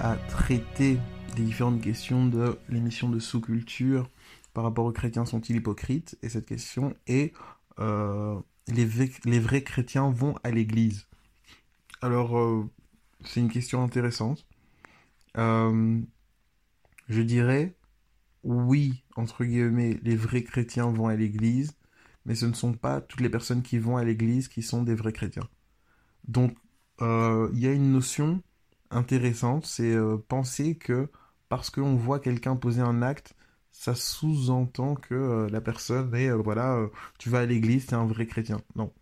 à traiter les différentes questions de l'émission de sous-culture par rapport aux chrétiens sont-ils hypocrites? Et cette question est euh, les, vrais chrétiens vont à l'église Alors, euh, c'est une question intéressante. Euh, je dirais oui, entre guillemets, les vrais chrétiens vont à l'église, mais ce ne sont pas toutes les personnes qui vont à l'église qui sont des vrais chrétiens. Donc, il y a une notion intéressante, c'est euh, penser que parce qu'on voit quelqu'un poser un acte, ça sous-entend que euh, la personne est, voilà, tu vas à l'église, es un vrai chrétien. Non.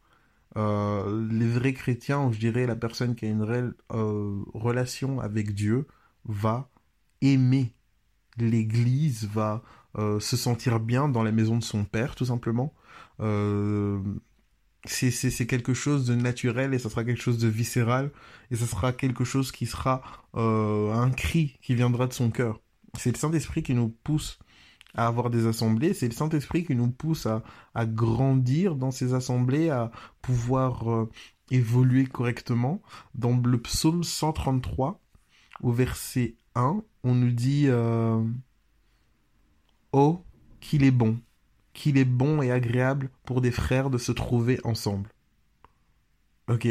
les vrais chrétiens, je dirais, la personne qui a une réelle relation avec Dieu va aimer l'église, va se sentir bien dans la maison de son père, tout simplement c'est quelque chose de naturel et ça sera quelque chose de viscéral et ça sera quelque chose qui sera euh, un cri qui viendra de son cœur. C'est le Saint-Esprit qui nous pousse à avoir des assemblées, c'est le Saint-Esprit qui nous pousse à, à, grandir dans ces assemblées, à pouvoir euh, évoluer correctement. Dans le psaume 133, au verset 1, on nous dit euh, Oh, qu'il est bon qu'il est bon et agréable pour des frères de se trouver ensemble. Ok?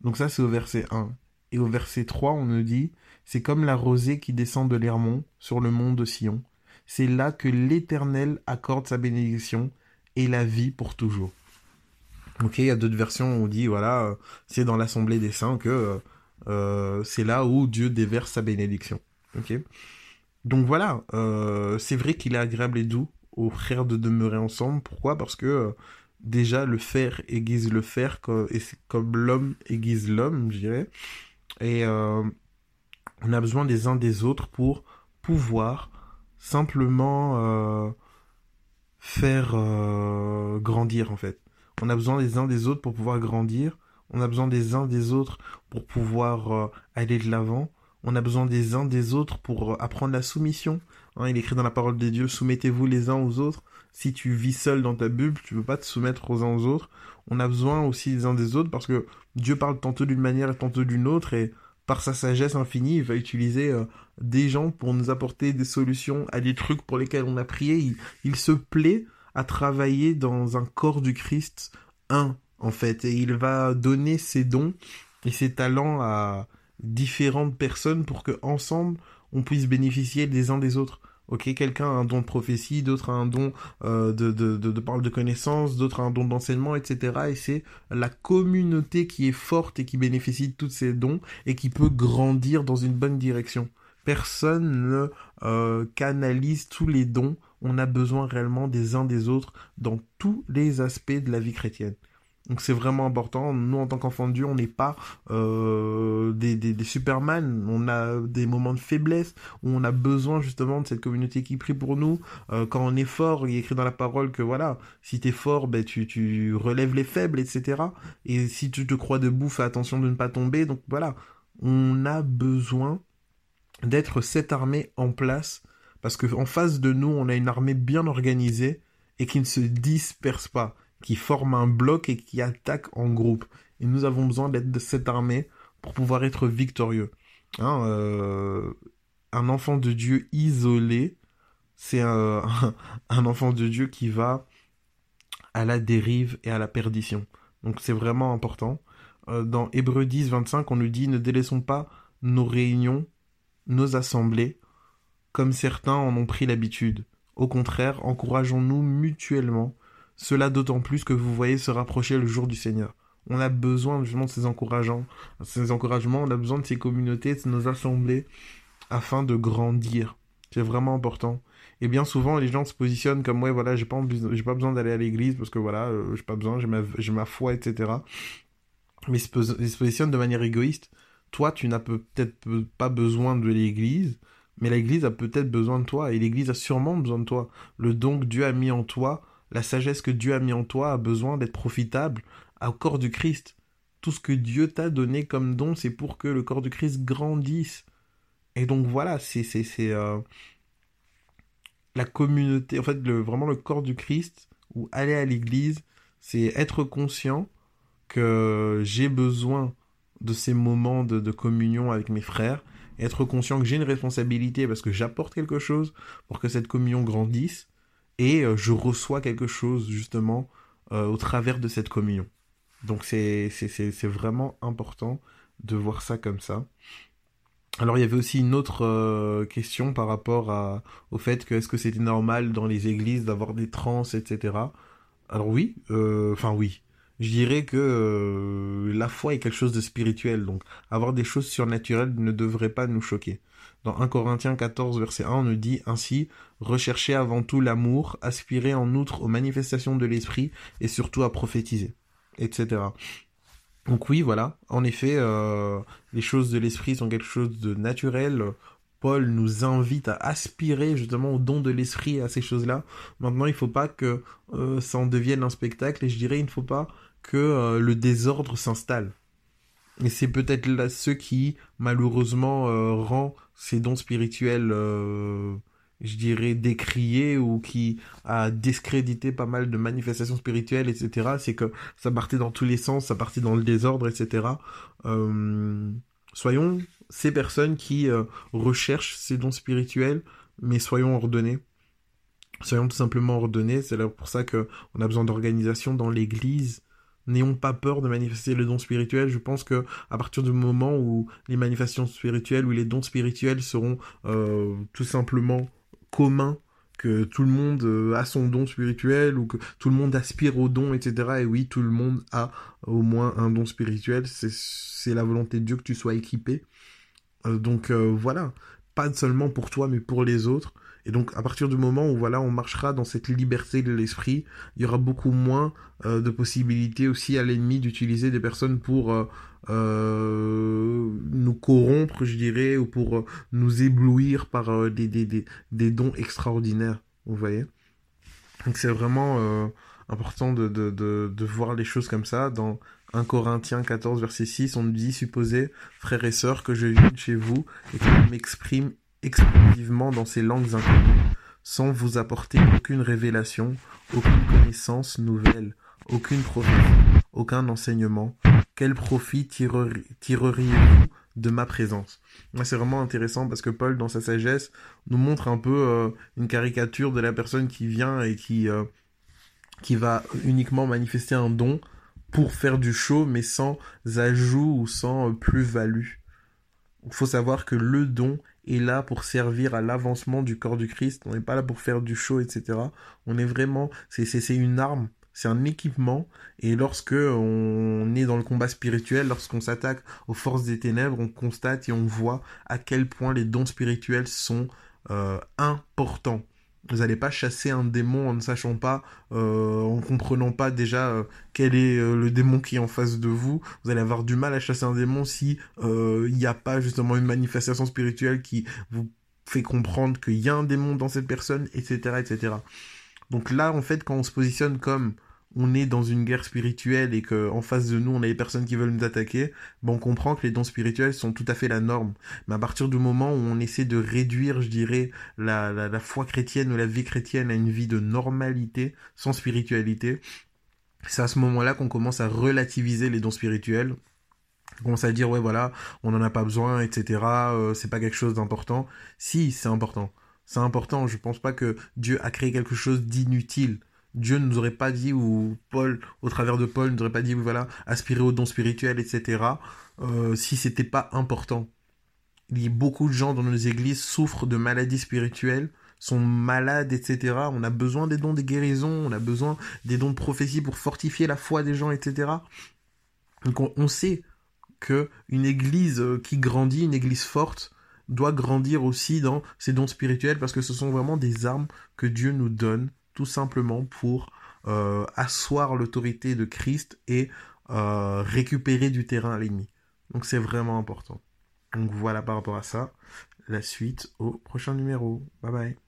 Donc ça c'est au verset 1. Et au verset 3 on nous dit, c'est comme la rosée qui descend de l'Hermont sur le mont de Sion. C'est là que l'Éternel accorde sa bénédiction et la vie pour toujours. Ok, il y a d'autres versions où on dit, voilà, euh, c'est dans l'assemblée des saints que euh, euh, c'est là où Dieu déverse sa bénédiction. Ok? Donc voilà, c'est vrai qu'il est agréable et doux aux frères de demeurer ensemble. Pourquoi? Parce que euh, déjà le fer aiguise le fer et c'est comme l'homme aiguise l'homme, je dirais. Et euh, on a besoin des uns des autres pour pouvoir simplement euh, faire grandir en fait. On a besoin des uns des autres pour pouvoir grandir. On a besoin des uns des autres pour pouvoir aller de l'avant. On a besoin des uns des autres pour apprendre la soumission. Hein, il écrit dans la parole des dieux, soumettez-vous les uns aux autres. Si tu vis seul dans ta bulle, tu peux pas te soumettre aux uns aux autres. On a besoin aussi des uns des autres parce que Dieu parle tantôt d'une manière et tantôt d'une autre et par sa sagesse infinie, il va utiliser euh, des gens pour nous apporter des solutions à des trucs pour lesquels on a prié. Il, se plaît à travailler dans un corps du Christ un, en fait, et il va donner ses dons et ses talents à différentes personnes pour que ensemble on puisse bénéficier des uns des autres. Ok, quelqu'un a un don de prophétie, d'autres a un don euh, de, de, de, de, parole de connaissance, d'autres a un don d'enseignement, etc. Et c'est la communauté qui est forte et qui bénéficie de tous ces dons et qui peut grandir dans une bonne direction. Personne ne euh, canalise tous les dons. On a besoin réellement des uns des autres dans tous les aspects de la vie chrétienne. Donc c'est vraiment important. Nous, en tant qu'enfants de Dieu, on n'est pas euh, des, des, Superman. On a des moments de faiblesse où on a besoin justement de cette communauté qui prie pour nous. Euh, quand on est fort, il est écrit dans la parole que voilà, si t'es fort, ben tu, tu relèves les faibles, etc. Et si tu te crois debout, fais attention de ne pas tomber. Donc voilà, on a besoin d'être cette armée en place parce que en face de nous, on a une armée bien organisée et qui ne se disperse pas qui forment un bloc et qui attaquent en groupe. Et nous avons besoin d'être de cette armée pour pouvoir être victorieux. Hein, euh, un enfant de Dieu isolé, c'est un, enfant de Dieu qui va à la dérive et à la perdition. Donc c'est vraiment important. Euh, dans Hébreux 10, 25, on nous dit ne délaissons pas nos réunions, nos assemblées, comme certains en ont pris l'habitude. Au contraire, encourageons-nous mutuellement cela d'autant plus que vous voyez se rapprocher le jour du Seigneur. On a besoin justement de ces encouragements, ces encouragements, on a besoin de ces communautés, de nos assemblées, afin de grandir. C'est vraiment important. Et bien souvent, les gens se positionnent comme ouais, voilà, j'ai pas, pas besoin d'aller à l'église parce que voilà, euh, j'ai pas besoin, j'ai ma foi, etc. Mais ils se, positionnent de manière égoïste. Toi, tu n'as peut-être pas besoin de l'église, mais l'église a peut-être besoin de toi et l'église a sûrement besoin de toi. Le don que Dieu a mis en toi la sagesse que Dieu a mis en toi a besoin d'être profitable au corps du Christ. Tout ce que Dieu t'a donné comme don, c'est pour que le corps du Christ grandisse. Et donc voilà, c'est euh, la communauté, en fait, le, vraiment le corps du Christ, ou aller à l'église, c'est être conscient que j'ai besoin de ces moments de, communion avec mes frères, être conscient que j'ai une responsabilité parce que j'apporte quelque chose pour que cette communion grandisse, et euh, je reçois quelque chose justement euh, au travers de cette communion. Donc c'est vraiment important de voir ça comme ça. Alors il y avait aussi une autre euh, question par rapport à, au fait que est-ce que c'était normal dans les églises d'avoir des trans, etc. Alors oui, enfin oui, je dirais que euh, la foi est quelque chose de spirituel, donc avoir des choses surnaturelles ne devrait pas nous choquer. Dans 1 Corinthiens 14, verset 1, on nous dit ainsi Recherchez avant tout l'amour, aspirez en outre aux manifestations de l'esprit et surtout à prophétiser, etc. Donc oui, voilà, en effet, euh, les choses de l'esprit sont quelque chose de naturel. Paul nous invite à aspirer justement au don de l'esprit à ces choses-là. Maintenant, il ne faut pas que euh, ça en devienne un spectacle et je dirais il ne faut pas que euh, le désordre s'installe. Et c'est peut-être là ce qui, malheureusement, euh, rend ces dons spirituels, euh, je dirais, décriés ou qui a discrédité pas mal de manifestations spirituelles, etc. C'est que ça partait dans tous les sens, ça partait dans le désordre, etc. soyons ces personnes qui recherchent ces dons spirituels, mais soyons ordonnés soyons tout simplement ordonnés. C'est pour ça qu'on a besoin d'organisation dans l'Église, n'ayons pas peur de manifester le don spirituel. Je pense que à partir du moment où les manifestations spirituelles ou les dons spirituels seront euh, tout simplement communs, que tout le monde euh, a son don spirituel ou que tout le monde aspire au don, etc. Et oui, tout le monde a au moins un don spirituel. C'est la volonté de Dieu que tu sois équipé. Euh, donc voilà, pas seulement pour toi, mais pour les autres. Et donc, à partir du moment où voilà, on marchera dans cette liberté de l'esprit, il y aura beaucoup moins euh, de possibilités aussi à l'ennemi d'utiliser des personnes pour euh, euh, nous corrompre, je dirais, ou pour nous éblouir par des, des, des, des, dons extraordinaires. Vous voyez Donc, c'est vraiment important de, de, de, de, voir les choses comme ça. Dans 1 Corinthiens 14, verset 6, on nous dit Supposez, frères et sœurs, que je vienne chez vous et que je m'exprime exclusivement dans ces langues inconnues, sans vous apporter aucune révélation, aucune connaissance nouvelle, aucune prophétie, aucun enseignement. Quel profit tireriez-vous de ma présence? C'est vraiment intéressant parce que Paul, dans sa sagesse, nous montre un peu euh, une caricature de la personne qui vient et qui, euh, qui va uniquement manifester un don pour faire du show, mais sans ajout ou sans euh, plus-value. Il faut savoir que le don est là pour servir à l'avancement du corps du Christ. On n'est pas là pour faire du show, etc. On est vraiment, c'est, une arme, c'est un équipement. Et lorsque on est dans le combat spirituel, lorsqu'on s'attaque aux forces des ténèbres, on constate et on voit à quel point les dons spirituels sont euh, importants. Vous n'allez pas chasser un démon en ne sachant pas, euh, en comprenant pas déjà euh, quel est euh, le démon qui est en face de vous. Vous allez avoir du mal à chasser un démon si il n'y a pas justement une manifestation spirituelle qui vous fait comprendre qu'il y a un démon dans cette personne, etc., etc. Donc là, en fait, quand on se positionne comme on est dans une guerre spirituelle et que en face de nous on a des personnes qui veulent nous attaquer, bon on comprend que les dons spirituels sont tout à fait la norme. Mais à partir du moment où on essaie de réduire, je dirais, la, la, foi chrétienne ou la vie chrétienne à une vie de normalité, sans spiritualité, c'est à ce moment-là qu'on commence à relativiser les dons spirituels. On commence à dire ouais voilà, on n'en a pas besoin, etc. Euh, c'est pas quelque chose d'important. Si, c'est important. C'est important. Je pense pas que Dieu a créé quelque chose d'inutile. Dieu ne nous aurait pas dit, ou Paul, au travers de Paul, ne nous aurait pas dit, voilà, aspirer au don spirituel, etc., euh, si c'était pas important. Il y a beaucoup de gens dans nos églises souffrent de maladies spirituelles, sont malades, etc. On a besoin des dons des guérisons, on a besoin des dons de prophétie pour fortifier la foi des gens, etc. Donc on, sait que une église euh, qui grandit, une église forte, doit grandir aussi dans ses dons spirituels parce que ce sont vraiment des armes que Dieu nous donne tout simplement pour euh, asseoir l'autorité de Christ et euh, récupérer du terrain à l'ennemi. Donc c'est vraiment important. Donc voilà par rapport à ça. La suite au prochain numéro. Bye bye.